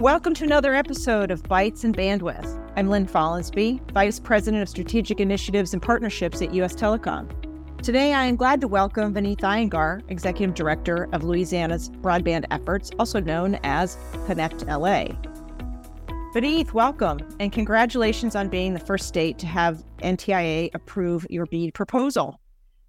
Welcome to another episode of Bytes and Bandwidth. I'm Lynn Follansbee, Vice President of Strategic Initiatives and Partnerships at U.S. Telecom. Today, I am glad to welcome Veneeth Iyengar, Executive Director of Louisiana's Broadband Efforts, also known as Connect LA. Veneeth, welcome, and congratulations on being the first state to have NTIA approve your BEAD proposal.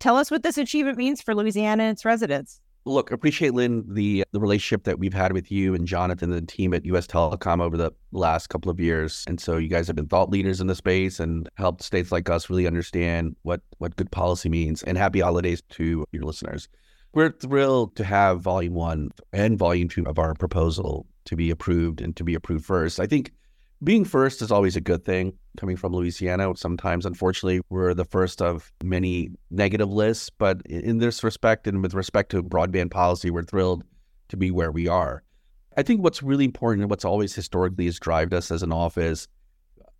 Tell us what this achievement means for Louisiana and its residents. Look, appreciate Lynn the the relationship that we've had with you and Jonathan and the team at US Telecom over the last couple of years. And so you guys have been thought leaders in the space and helped states like us really understand what what good policy means. And happy holidays to your listeners. We're thrilled to have volume one and volume two of our proposal to be approved and to be approved first. I think being first is always a good thing coming from Louisiana. Sometimes, unfortunately, we're the first of many negative lists, but in this respect and with respect to broadband policy, we're thrilled to be where we are. I think what's really important and what's always historically has driven us as an office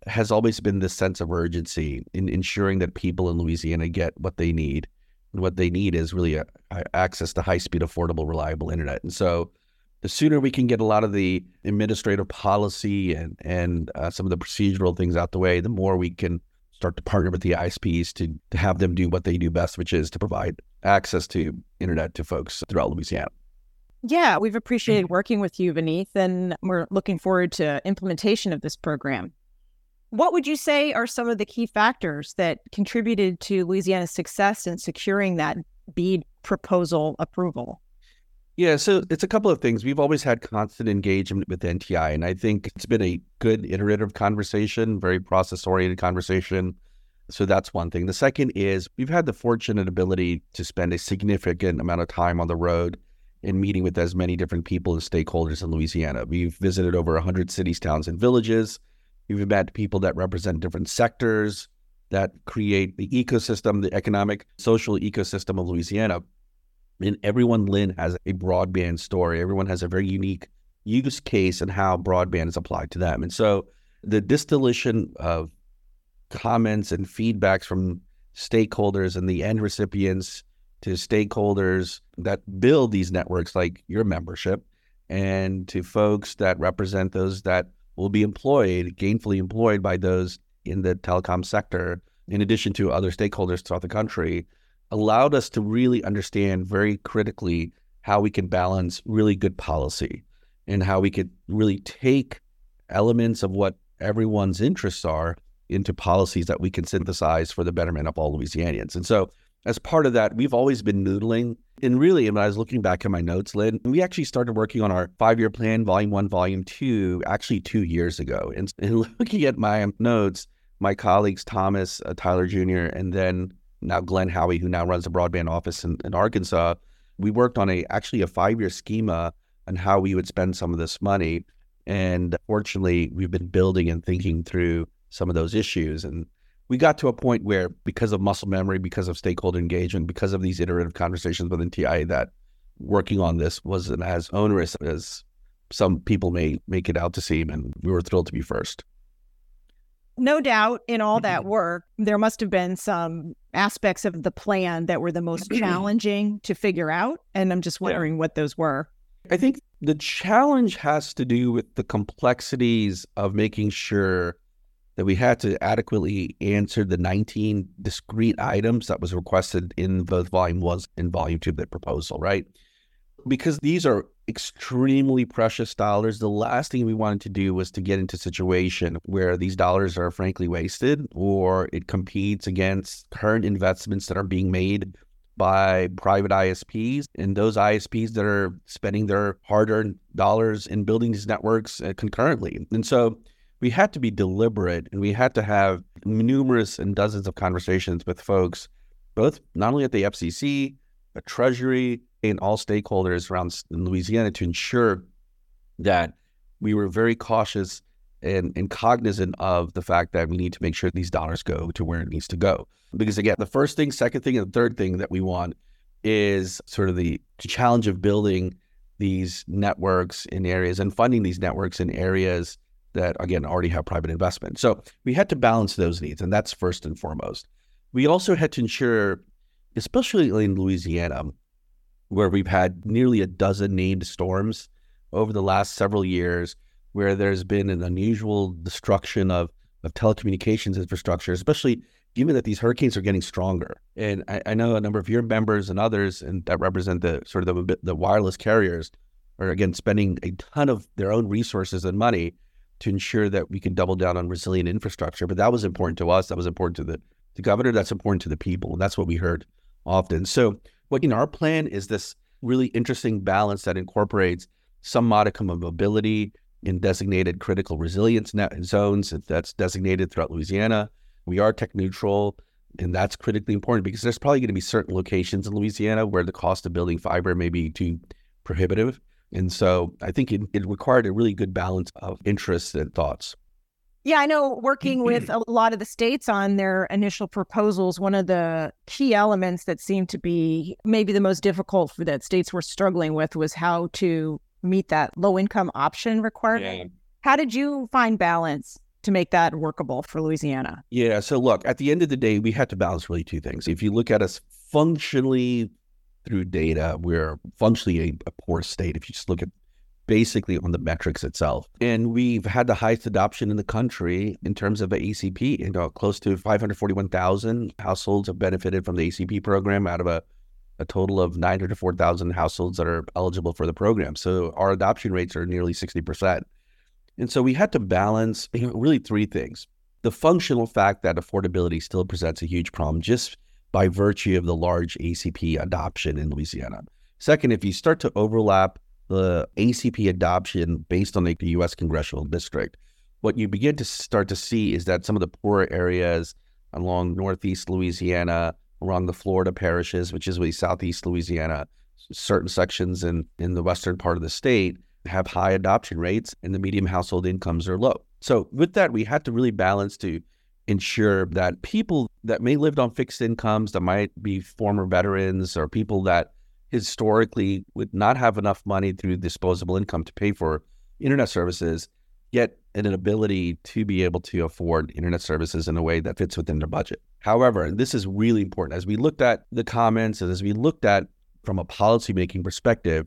has always been this sense of urgency in ensuring that people in Louisiana get what they need. And what they need is really a, a access to high speed, affordable, reliable internet. And so the sooner we can get a lot of the administrative policy and and uh, some of the procedural things out the way, the more we can start to partner with the ISPs to to have them do what they do best, which is to provide access to internet to folks throughout Louisiana. Yeah, we've appreciated working with you, Veneeth, and we're looking forward to implementation of this program. What would you say are some of the key factors that contributed to Louisiana's success in securing that BEAD proposal approval? Yeah, so it's a couple of things. We've always had constant engagement with NTI, and I think it's been a good iterative conversation, very process oriented conversation. So that's one thing. The second is we've had the fortunate ability to spend a significant amount of time on the road and meeting with as many different people and stakeholders in Louisiana. We've visited over 100 cities, towns, and villages. We've met people that represent different sectors that create the ecosystem, the economic, social ecosystem of Louisiana. And everyone, Lynn, has a broadband story. Everyone has a very unique use case and how broadband is applied to them. And so the distillation of comments and feedbacks from stakeholders and the end recipients to stakeholders that build these networks like your membership and to folks that represent those that will be employed, gainfully employed by those in the telecom sector, in addition to other stakeholders throughout the country, allowed us to really understand very critically how we can balance really good policy and how we could really take elements of what everyone's interests are into policies that we can synthesize for the betterment of all Louisianians. And so, as part of that, we've always been noodling. And really, when I was looking back at my notes, Lynn, we actually started working on our five year plan, volume one, volume two, actually two years ago. And, and looking at my notes, my colleagues, Thomas, uh, Tyler Jr., and then now Glen Howie, who now runs the broadband office in, in Arkansas, we worked on a actually a five year schema on how we would spend some of this money. And fortunately, we've been building and thinking through some of those issues. And we got to a point where, because of muscle memory, because of stakeholder engagement, because of these iterative conversations with NTI, that working on this wasn't as onerous as some people may make it out to seem. And we were thrilled to be first no doubt in all that mm-hmm. work, there must have been some aspects of the plan that were the most challenging to figure out. And I'm just wondering yeah. what those were. I think the challenge has to do with the complexities of making sure that we had to adequately answer the 19 discrete items that was requested in both volume one and volume two of the proposal, right? Because these are extremely precious dollars. The last thing we wanted to do was to get into a situation where these dollars are frankly wasted or it competes against current investments that are being made by private ISPs and those ISPs that are spending their hard-earned dollars in building these networks uh, concurrently. And so we had to be deliberate and we had to have numerous and dozens of conversations with folks, both not only at the FCC, but Treasury, and all stakeholders around Louisiana to ensure that we were very cautious and, and cognizant of the fact that we need to make sure these dollars go to where it needs to go. Because again, the first thing, second thing, and the third thing that we want is sort of the challenge of building these networks in areas and funding these networks in areas that again already have private investment. So we had to balance those needs, and that's first and foremost. We also had to ensure, especially in Louisiana, where we've had nearly a dozen named storms over the last several years, where there's been an unusual destruction of, of telecommunications infrastructure, especially given that these hurricanes are getting stronger. And I, I know a number of your members and others and that represent the sort of the, the wireless carriers are again spending a ton of their own resources and money to ensure that we can double down on resilient infrastructure. But that was important to us. That was important to the, the governor. That's important to the people. And that's what we heard often. So what in our plan is this really interesting balance that incorporates some modicum of mobility in designated critical resilience zones that's designated throughout Louisiana. We are tech neutral, and that's critically important because there's probably going to be certain locations in Louisiana where the cost of building fiber may be too prohibitive. And so I think it, it required a really good balance of interests and thoughts. Yeah, I know working with a lot of the states on their initial proposals, one of the key elements that seemed to be maybe the most difficult for that states were struggling with was how to meet that low income option requirement. Yeah. How did you find balance to make that workable for Louisiana? Yeah. So, look, at the end of the day, we had to balance really two things. If you look at us functionally through data, we're functionally a, a poor state. If you just look at basically on the metrics itself. And we've had the highest adoption in the country in terms of the ACP. You know, close to 541,000 households have benefited from the ACP program out of a a total of 904,000 households that are eligible for the program. So our adoption rates are nearly 60%. And so we had to balance really three things. The functional fact that affordability still presents a huge problem just by virtue of the large ACP adoption in Louisiana. Second, if you start to overlap the ACP adoption based on the US congressional district, what you begin to start to see is that some of the poorer areas along Northeast Louisiana, around the Florida parishes, which is really Southeast Louisiana, certain sections in, in the western part of the state have high adoption rates and the medium household incomes are low. So with that, we had to really balance to ensure that people that may lived on fixed incomes, that might be former veterans or people that historically would not have enough money through disposable income to pay for internet services, yet an ability to be able to afford internet services in a way that fits within their budget. However, this is really important, as we looked at the comments and as we looked at from a policymaking perspective,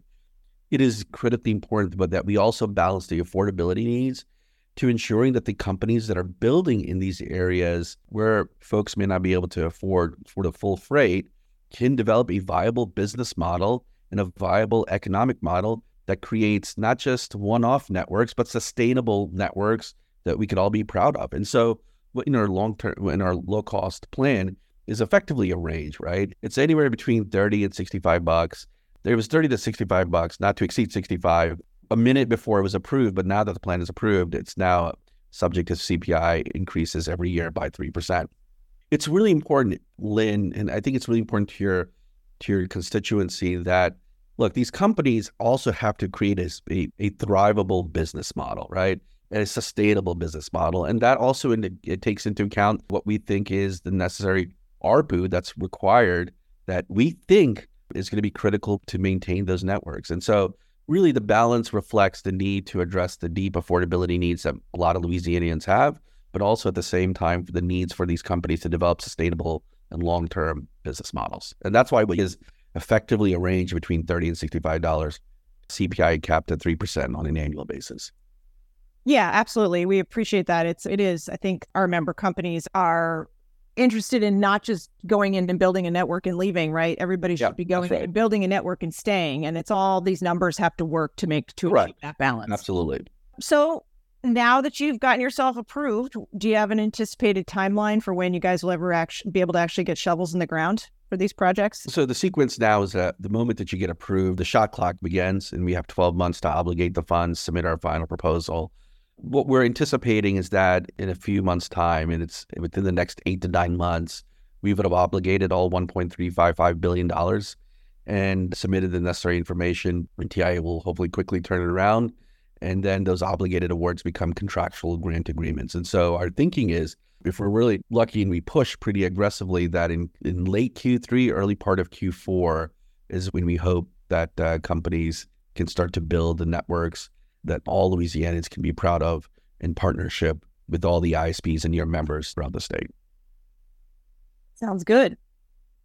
it is critically important but that we also balance the affordability needs to ensuring that the companies that are building in these areas where folks may not be able to afford for the full freight can develop a viable business model and a viable economic model that creates not just one-off networks but sustainable networks that we could all be proud of. And so in our long-term in our low-cost plan is effectively a range, right? It's anywhere between 30 and 65 bucks. There was 30 to 65 bucks, not to exceed 65 a minute before it was approved, but now that the plan is approved, it's now subject to CPI increases every year by 3%. It's really important, Lynn, and I think it's really important to your to your constituency that look, these companies also have to create a, a, a thrivable business model, right? A sustainable business model. And that also in, it takes into account what we think is the necessary ARPU that's required that we think is going to be critical to maintain those networks. And so really the balance reflects the need to address the deep affordability needs that a lot of Louisianians have, but also at the same time the needs for these companies to develop sustainable and long-term business models. And that's why we is effectively a range between 30 and $65, CPI capped at 3% on an annual basis. Yeah, absolutely. We appreciate that. It's it is. I think our member companies are interested in not just going in and building a network and leaving, right? Everybody should yeah, be going right. and building a network and staying. And it's all these numbers have to work to make to right. achieve that balance. Absolutely. So now that you've gotten yourself approved, do you have an anticipated timeline for when you guys will ever actually be able to actually get shovels in the ground? for these projects? So the sequence now is that the moment that you get approved, the shot clock begins, and we have 12 months to obligate the funds, submit our final proposal. What we're anticipating is that in a few months' time, and it's within the next eight to nine months, we would have obligated all $1.355 billion and submitted the necessary information. NTIA will hopefully quickly turn it around. And then those obligated awards become contractual grant agreements. And so our thinking is if we're really lucky and we push pretty aggressively, that in, in late Q3, early part of Q4 is when we hope that uh, companies can start to build the networks that all Louisianans can be proud of in partnership with all the ISPs and your members throughout the state. Sounds good.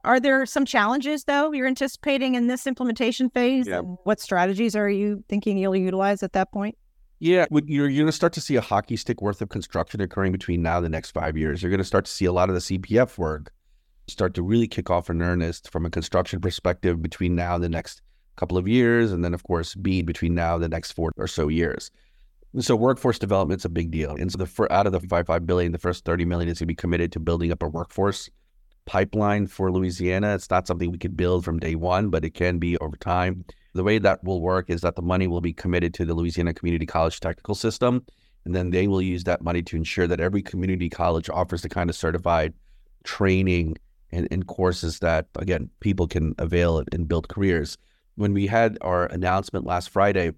Are there some challenges though you're anticipating in this implementation phase? Yeah. what strategies are you thinking you'll utilize at that point? Yeah, you're, you're going to start to see a hockey stick worth of construction occurring between now and the next five years. You're going to start to see a lot of the CPF work start to really kick off in earnest from a construction perspective between now and the next couple of years, and then of course BEAD between now and the next four or so years. So workforce development is a big deal. And so the out of the five five billion, the first thirty million is going to be committed to building up a workforce pipeline for Louisiana. It's not something we could build from day one, but it can be over time. The way that will work is that the money will be committed to the Louisiana Community College Technical System, and then they will use that money to ensure that every community college offers the kind of certified training and, and courses that again people can avail and build careers. When we had our announcement last Friday,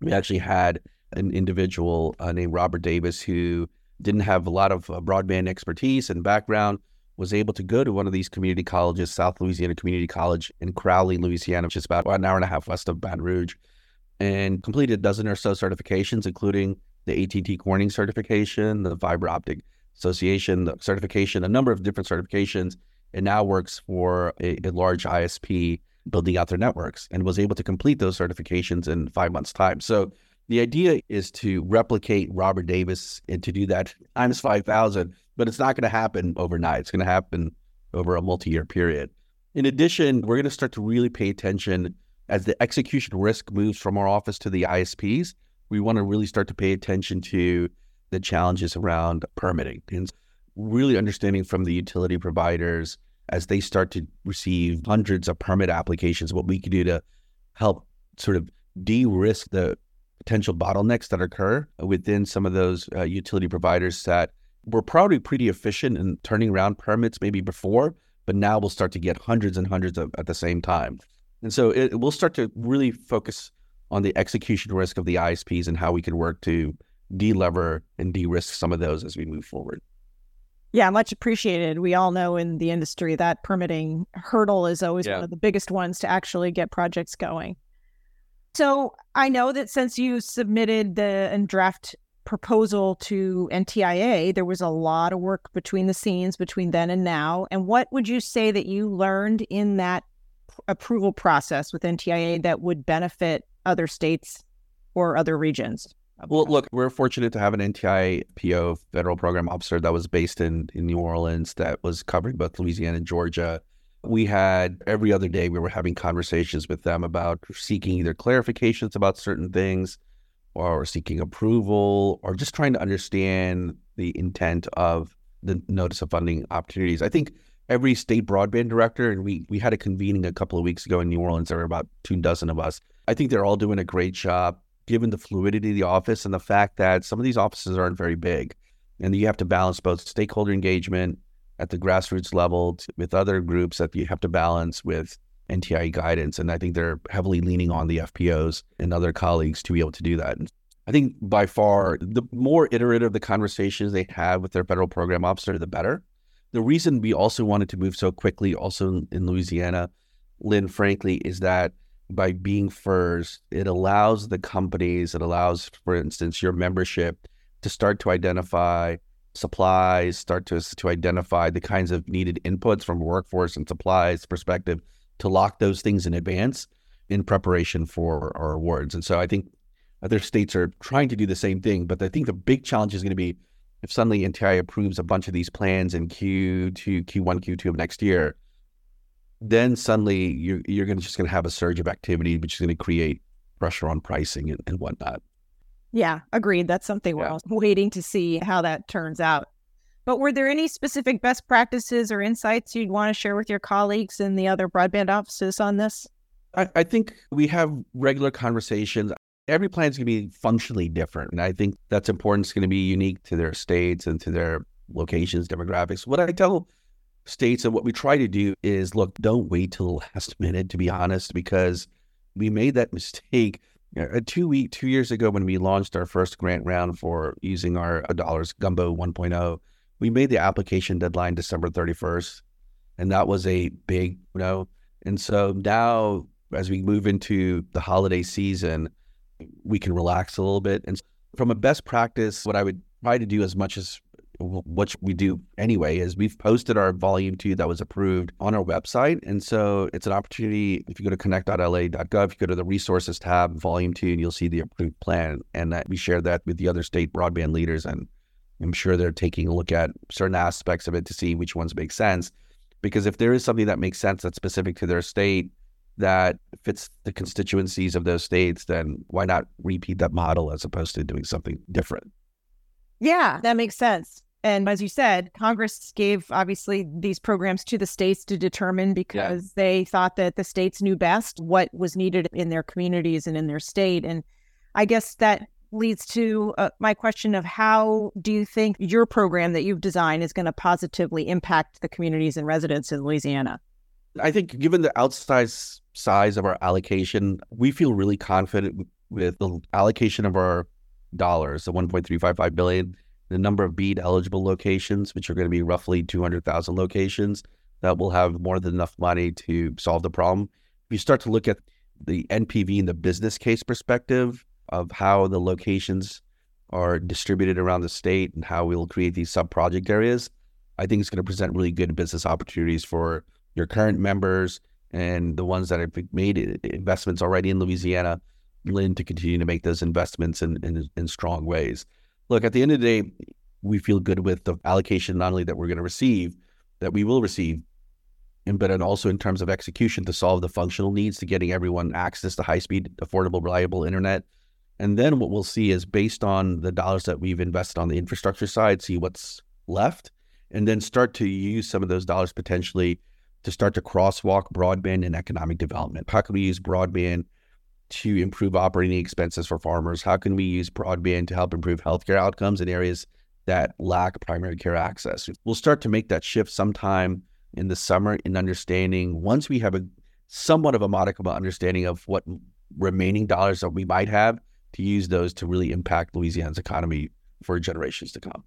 we actually had an individual uh, named Robert Davis who didn't have a lot of uh, broadband expertise and background, was able to go to one of these community colleges, South Louisiana Community College in Crowley, Louisiana, which is about an hour and a half west of Baton Rouge, and completed a dozen or so certifications, including the AT&T Corning certification, the Fiber Optic Association the certification, a number of different certifications, and now works for a, a large ISP building out their networks and was able to complete those certifications in five months' time. So the idea is to replicate Robert Davis and to do that times 5,000, but it's not going to happen overnight. It's going to happen over a multi year period. In addition, we're going to start to really pay attention as the execution risk moves from our office to the ISPs. We want to really start to pay attention to the challenges around permitting and really understanding from the utility providers as they start to receive hundreds of permit applications, what we can do to help sort of de risk the potential bottlenecks that occur within some of those uh, utility providers that were probably pretty efficient in turning around permits maybe before, but now we'll start to get hundreds and hundreds of, at the same time. And so it, we'll start to really focus on the execution risk of the ISPs and how we can work to delever and de-risk some of those as we move forward. Yeah, much appreciated. We all know in the industry that permitting hurdle is always yeah. one of the biggest ones to actually get projects going. So I know that since you submitted the and draft proposal to NTIA, there was a lot of work between the scenes between then and now. And what would you say that you learned in that approval process with NTIA that would benefit other states or other regions? Well, look, we're fortunate to have an NTI PO federal program officer that was based in, in New Orleans that was covering both Louisiana and Georgia. We had every other day we were having conversations with them about seeking either clarifications about certain things or seeking approval or just trying to understand the intent of the notice of funding opportunities. I think every state broadband director, and we we had a convening a couple of weeks ago in New Orleans. There were about two dozen of us. I think they're all doing a great job given the fluidity of the office and the fact that some of these offices aren't very big. And you have to balance both stakeholder engagement at the grassroots level with other groups that you have to balance with NTI guidance. And I think they're heavily leaning on the FPOs and other colleagues to be able to do that. I think by far, the more iterative the conversations they have with their federal program officer, the better. The reason we also wanted to move so quickly, also in Louisiana, Lynn, frankly, is that by being first, it allows the companies, it allows, for instance, your membership to start to identify supplies, start to, to identify the kinds of needed inputs from workforce and supplies perspective to lock those things in advance in preparation for our awards. And so I think other states are trying to do the same thing, but I think the big challenge is going to be if suddenly NTI approves a bunch of these plans in Q2, Q1, Q2 of next year, then suddenly you're you're gonna just gonna have a surge of activity, which is gonna create pressure on pricing and, and whatnot. Yeah, agreed. That's something we're yeah. waiting to see how that turns out. But were there any specific best practices or insights you'd want to share with your colleagues in the other broadband offices on this? I, I think we have regular conversations. Every plan is going to be functionally different. And I think that's important. It's going to be unique to their states and to their locations, demographics. What I tell states. And what we try to do is look, don't wait till the last minute, to be honest, because we made that mistake uh, two week two years ago when we launched our first grant round for using our dollars gumbo 1.0 we made the application deadline december 31st and that was a big you know and so now as we move into the holiday season we can relax a little bit. And from a best practice what i would try to do as much as what we do anyway is we've posted our volume two that was approved on our website. And so it's an opportunity. If you go to connect.la.gov, you go to the resources tab, volume two, and you'll see the approved plan. And that we share that with the other state broadband leaders. And I'm sure they're taking a look at certain aspects of it to see which ones make sense. Because if there is something that makes sense that's specific to their state, that fits the constituencies of those states, then why not repeat that model as opposed to doing something different? Yeah, that makes sense. And as you said, Congress gave obviously these programs to the states to determine because yeah. they thought that the states knew best what was needed in their communities and in their state. And I guess that leads to uh, my question of how do you think your program that you've designed is going to positively impact the communities and residents in Louisiana? I think given the outsized size of our allocation, we feel really confident with the allocation of our dollars, the 1.355 billion, the number of BEAD eligible locations, which are going to be roughly 200,000 locations, that will have more than enough money to solve the problem. If you start to look at the NPV and the business case perspective of how the locations are distributed around the state and how we'll create these sub project areas, I think it's going to present really good business opportunities for your current members and the ones that have made investments already in Louisiana, Lynn, to continue to make those investments in, in, in strong ways. Look, at the end of the day, we feel good with the allocation not only that we're going to receive, that we will receive, and but also in terms of execution to solve the functional needs to getting everyone access to high speed, affordable, reliable internet. And then what we'll see is based on the dollars that we've invested on the infrastructure side, see what's left, and then start to use some of those dollars potentially to start to crosswalk broadband and economic development. How can we use broadband to improve operating expenses for farmers? How can we use broadband to help improve healthcare outcomes in areas that lack primary care access? We'll start to make that shift sometime in the summer in understanding once we have a somewhat of a modicum of understanding of what remaining dollars that we might have to use those to really impact Louisiana's economy for generations to come.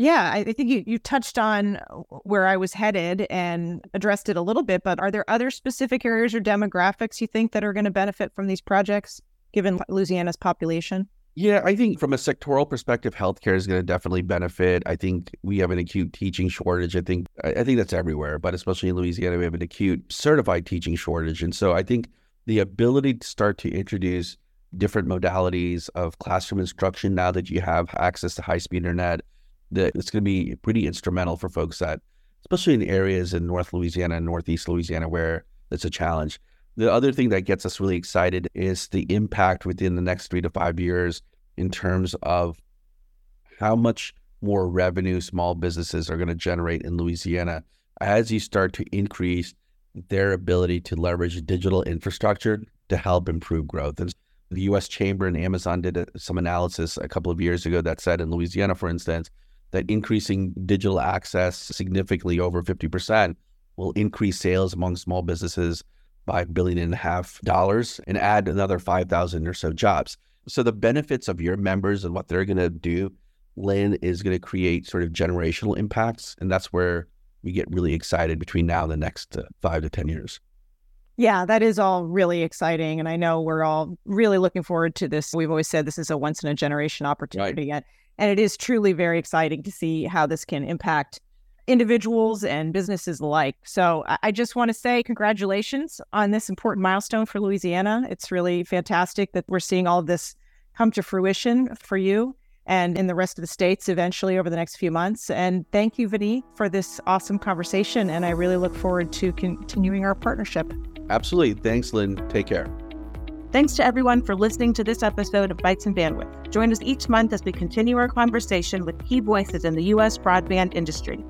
Yeah, I think you, you touched on uh, where I was headed and addressed it a little bit, but are there other specific areas or demographics you think that are going to benefit from these projects given Louisiana's population? Yeah, I think from a sectoral perspective, healthcare is going to definitely benefit. I think we have an acute teaching shortage. I think I think that's everywhere, but especially in Louisiana, we have an acute certified teaching shortage. And so I think the ability to start to introduce different modalities of classroom instruction now that you have access to high speed internet that it's going to be pretty instrumental for folks that, especially in areas in North Louisiana and Northeast Louisiana where it's a challenge. The other thing that gets us really excited is the impact within the next three to five years in terms of how much more revenue small businesses are going to generate in Louisiana as you start to increase their ability to leverage digital infrastructure to help improve growth. And the US Chamber and Amazon did uh, some analysis a couple of years ago that said in Louisiana, for instance, that increasing digital access significantly over 50% will increase sales among small businesses by a billion and a half dollars and add another 5,000 or so jobs. So the benefits of your members and what they're going to do, Lynn, is going to create sort of generational impacts. And that's where we get really excited between now and the next uh, five to 10 years. Yeah, that is all really exciting. And I know we're all really looking forward to this. We've always said this is a once in a generation opportunity. Right. And it is truly very exciting to see how this can impact individuals and businesses alike. So I just want to say congratulations on this important milestone for Louisiana. It's really fantastic that we're seeing all of this come to fruition for you and in the rest of the states eventually over the next few months. And thank you, Vinny, for this awesome conversation. And I really look forward to continuing our partnership. Absolutely. Thanks, Lynn. Take care. Thanks to everyone for listening to this episode of Bytes and Bandwidth. Join us each month as we continue our conversation with key voices in the U.S. broadband industry.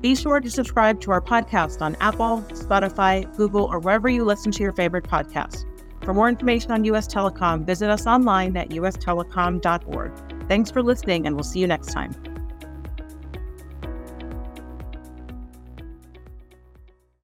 Be sure to subscribe to our podcast on Apple, Spotify, Google, or wherever you listen to your favorite podcasts. For more information on U.S. Telecom, visit us online at ustelecom.org. Thanks for listening, and we'll see you next time.